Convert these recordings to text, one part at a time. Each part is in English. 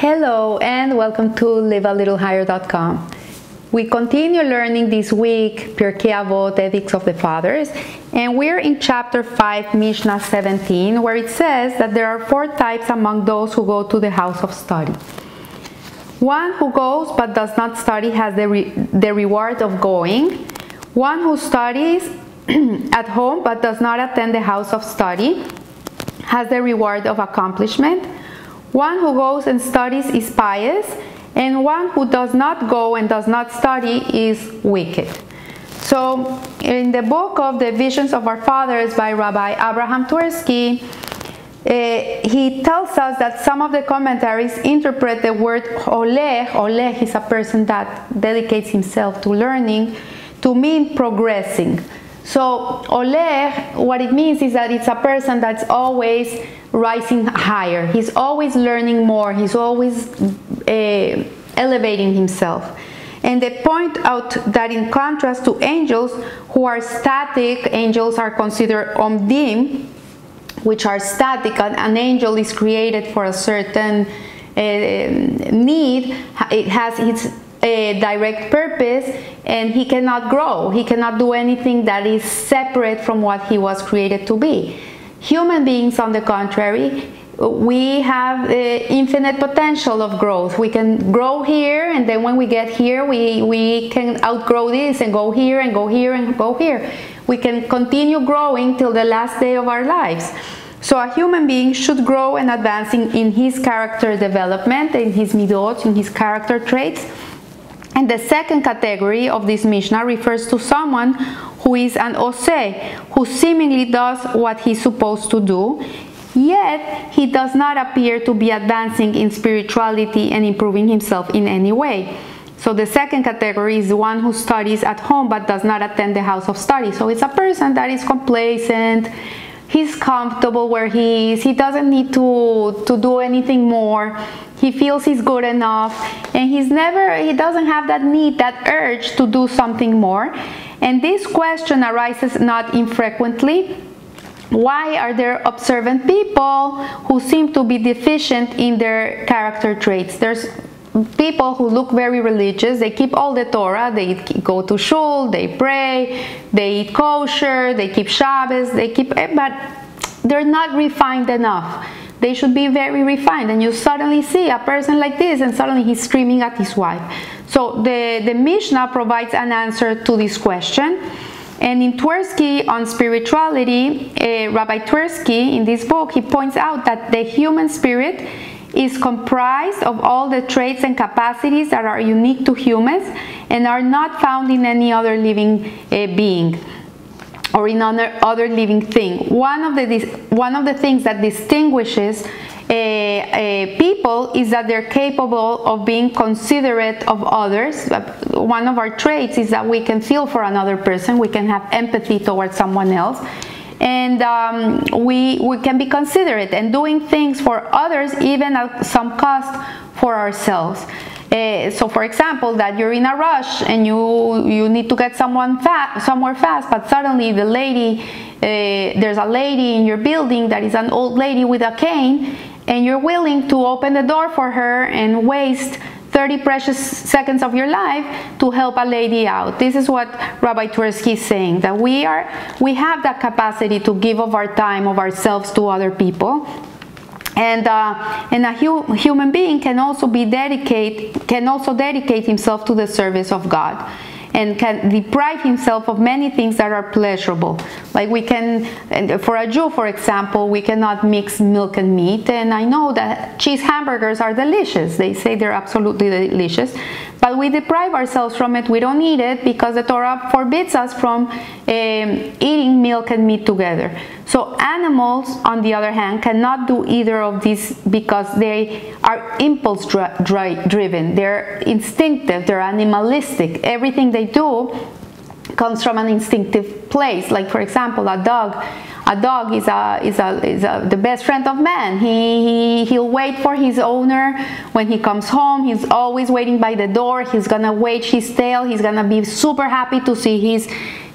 Hello and welcome to livealittlehigher.com. We continue learning this week Pirkei Avot, Ethics of the Fathers, and we're in chapter 5, Mishnah 17, where it says that there are four types among those who go to the house of study. One who goes but does not study has the, re the reward of going. One who studies at home but does not attend the house of study has the reward of accomplishment. One who goes and studies is pious, and one who does not go and does not study is wicked. So, in the book of the Visions of Our Fathers by Rabbi Abraham Twerski, uh, he tells us that some of the commentaries interpret the word oleh, oleh is a person that dedicates himself to learning, to mean progressing. So oleh, what it means is that it's a person that's always rising higher. He's always learning more. He's always uh, elevating himself. And they point out that in contrast to angels who are static, angels are considered omdim, which are static. An angel is created for a certain uh, need. It has its a direct purpose and he cannot grow. He cannot do anything that is separate from what he was created to be. Human beings, on the contrary, we have the infinite potential of growth. We can grow here, and then when we get here, we, we can outgrow this and go here and go here and go here. We can continue growing till the last day of our lives. So a human being should grow and advance in, in his character development, in his midot, in his character traits, and the second category of this Mishnah refers to someone who is an ose, who seemingly does what he's supposed to do, yet he does not appear to be advancing in spirituality and improving himself in any way. So the second category is one who studies at home but does not attend the house of study. So it's a person that is complacent, he's comfortable where he is, he doesn't need to, to do anything more he feels he's good enough and he's never he doesn't have that need that urge to do something more. And this question arises not infrequently. Why are there observant people who seem to be deficient in their character traits? There's people who look very religious. They keep all the torah. They go to shul. They pray. They eat kosher. They keep shabbos. They keep eh, but they're not refined enough they should be very refined. And you suddenly see a person like this and suddenly he's screaming at his wife. So the, the Mishnah provides an answer to this question. And in Twerski on spirituality, uh, Rabbi Twerski in this book, he points out that the human spirit is comprised of all the traits and capacities that are unique to humans and are not found in any other living uh, being or in other, other living thing. One of the, one of the things that distinguishes uh, uh, people is that they're capable of being considerate of others. One of our traits is that we can feel for another person, we can have empathy towards someone else, and um, we, we can be considerate and doing things for others even at some cost for ourselves. Uh, so for example, that you're in a rush and you, you need to get someone somewhere fast, but suddenly the lady, uh, there's a lady in your building that is an old lady with a cane and you're willing to open the door for her and waste 30 precious seconds of your life to help a lady out. This is what Rabbi Twerski is saying, that we, are, we have that capacity to give of our time, of ourselves to other people and uh, and a hu human being can also be dedicate can also dedicate himself to the service of God and can deprive himself of many things that are pleasurable. Like we can, for a Jew, for example, we cannot mix milk and meat. And I know that cheese hamburgers are delicious. They say they're absolutely delicious. But we deprive ourselves from it. We don't eat it because the Torah forbids us from um, eating milk and meat together. So animals, on the other hand, cannot do either of these because they are impulse dri driven. They're instinctive. They're animalistic. Everything they do comes from an instinctive place. Like for example, a dog a dog is, a, is, a, is a, the best friend of man. He, he, he'll wait for his owner when he comes home. He's always waiting by the door. He's gonna wait his tail. He's gonna be super happy to see his,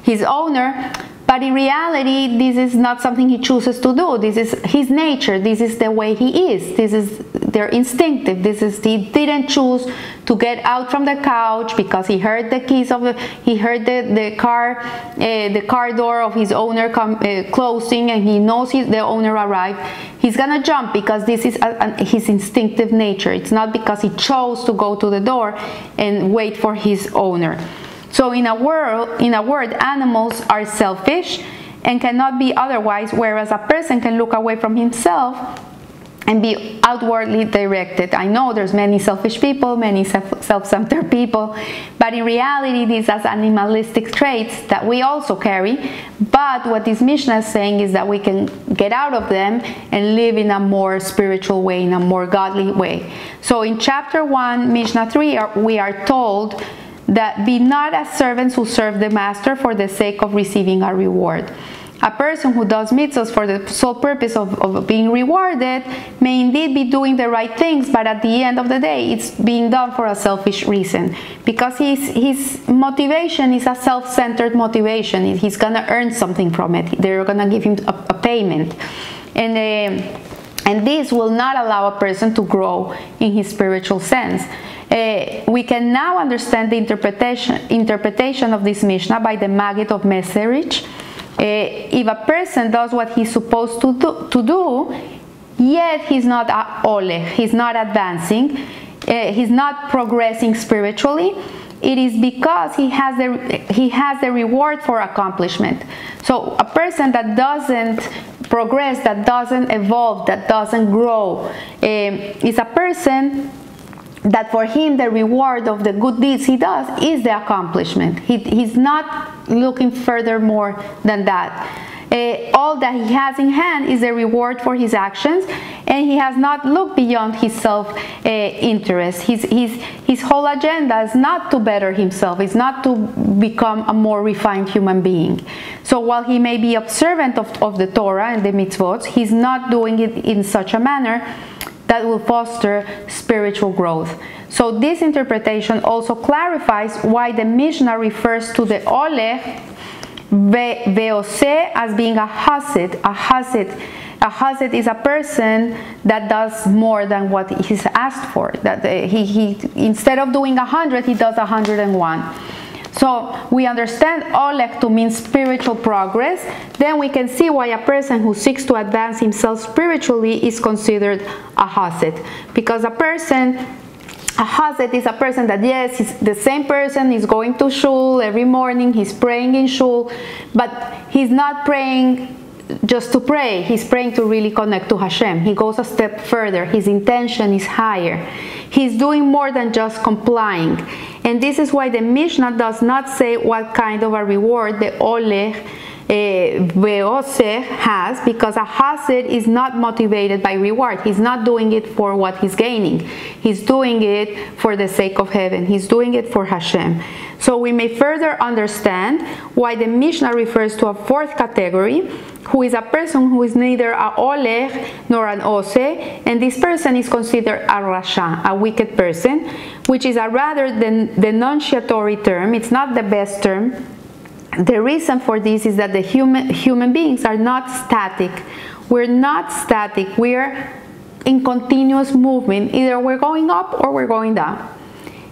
his owner. But in reality, this is not something he chooses to do. This is his nature. This is the way he is. This is they're instinctive. This is he didn't choose to get out from the couch because he heard the keys of the he heard the, the car uh, the car door of his owner come, uh, closing and he knows his, the owner arrived. He's gonna jump because this is a, a, his instinctive nature. It's not because he chose to go to the door and wait for his owner. So in a world, in a word, animals are selfish and cannot be otherwise, whereas a person can look away from himself and be outwardly directed. I know there's many selfish people, many self-centered people, but in reality these are animalistic traits that we also carry. But what this Mishnah is saying is that we can get out of them and live in a more spiritual way, in a more godly way. So in chapter 1, Mishnah 3, uh, we are told that be not as servants who serve the master for the sake of receiving a reward. A person who does mitzvahs for the sole purpose of, of being rewarded may indeed be doing the right things, but at the end of the day, it's being done for a selfish reason. Because his, his motivation is a self centered motivation. He's to earn something from it, they're to give him a, a payment. And, uh, and this will not allow a person to grow in his spiritual sense. Uh, we can now understand the interpretation, interpretation of this Mishnah by the Maggid of Mezerich, uh, if a person does what he's supposed to do, to do yet he's not ole, he's not advancing, uh, he's not progressing spiritually, it is because he has the he has the reward for accomplishment. So a person that doesn't progress, that doesn't evolve, that doesn't grow, um, is a person that for him the reward of the good deeds he does is the accomplishment. He, he's not looking further more than that. Uh, all that he has in hand is a reward for his actions, and he has not looked beyond his self uh, interest. His, his, his whole agenda is not to better himself, it's not to become a more refined human being. So while he may be observant of, of the Torah and the mitzvot, he's not doing it in such a manner that will foster spiritual growth. So this interpretation also clarifies why the Mishnah refers to the Oleh Veose as being a Hasid. A Hasid, a Hasid is a person that does more than what he's asked for. That uh, he, he instead of doing a hundred, he does a hundred and one. So we understand Oleh to mean spiritual progress, then we can see why a person who seeks to advance himself spiritually is considered a Hasid. Because a person a Hasid is a person that yes, he's the same person, he's going to shul every morning, he's praying in shul, but he's not praying just to pray, he's praying to really connect to Hashem. He goes a step further, his intention is higher. He's doing more than just complying. And this is why the Mishnah does not say what kind of a reward the Oleh Eh, Veose has because a Hasid is not motivated by reward. He's not doing it for what he's gaining. He's doing it for the sake of heaven. He's doing it for Hashem. So we may further understand why the Mishnah refers to a fourth category, who is a person who is neither a Oleh nor an Ose, and this person is considered a Rasha, a wicked person, which is a rather denunciatory term. It's not the best term the reason for this is that the human, human beings are not static. We're not static. We're in continuous movement. Either we're going up or we're going down.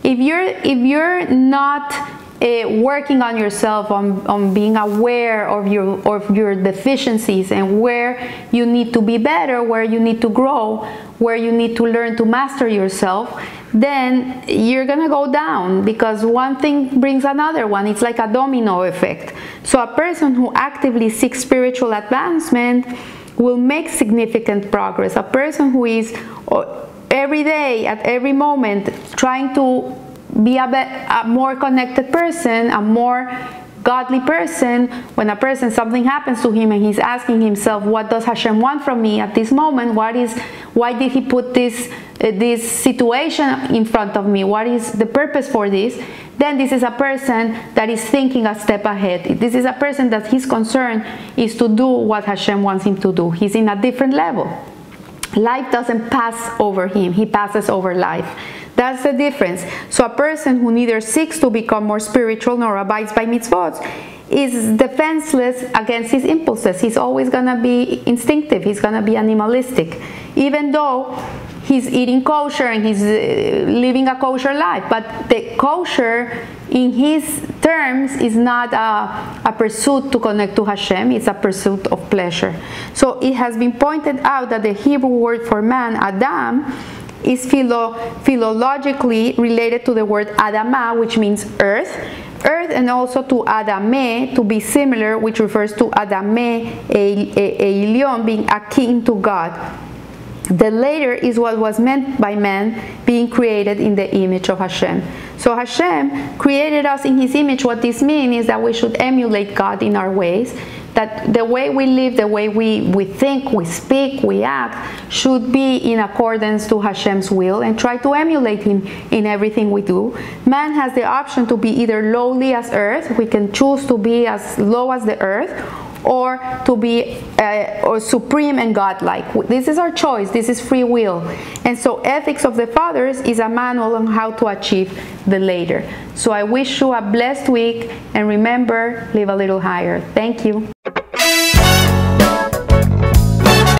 If you're, if you're not uh, working on yourself, on, on being aware of your, of your deficiencies and where you need to be better, where you need to grow, where you need to learn to master yourself, then you're gonna go down because one thing brings another one. It's like a domino effect. So a person who actively seeks spiritual advancement will make significant progress. A person who is uh, every day, at every moment, trying to be a, a more connected person, a more godly person, when a person, something happens to him and he's asking himself, what does Hashem want from me at this moment? What is, why did he put this, uh, this situation in front of me? What is the purpose for this? Then this is a person that is thinking a step ahead. This is a person that his concern is to do what Hashem wants him to do. He's in a different level. Life doesn't pass over him, he passes over life. That's the difference. So a person who neither seeks to become more spiritual nor abides by mitzvot is defenseless against his impulses. He's always going to be instinctive. He's going to be animalistic. Even though he's eating kosher and he's uh, living a kosher life. But the kosher, in his terms, is not a, a pursuit to connect to Hashem, it's a pursuit of pleasure. So it has been pointed out that the Hebrew word for man, Adam, is philo, philologically related to the word Adama, which means earth, earth, and also to Adame, to be similar, which refers to Adame Elyon, being akin to God. The later is what was meant by man being created in the image of Hashem. So Hashem created us in his image. What this means is that we should emulate God in our ways that the way we live, the way we, we think, we speak, we act, should be in accordance to Hashem's will and try to emulate Him in everything we do. Man has the option to be either lowly as earth, we can choose to be as low as the earth, or to be uh, or supreme and godlike. This is our choice. This is free will. And so Ethics of the Fathers is a manual on how to achieve the later. So I wish you a blessed week and remember, live a little higher. Thank you.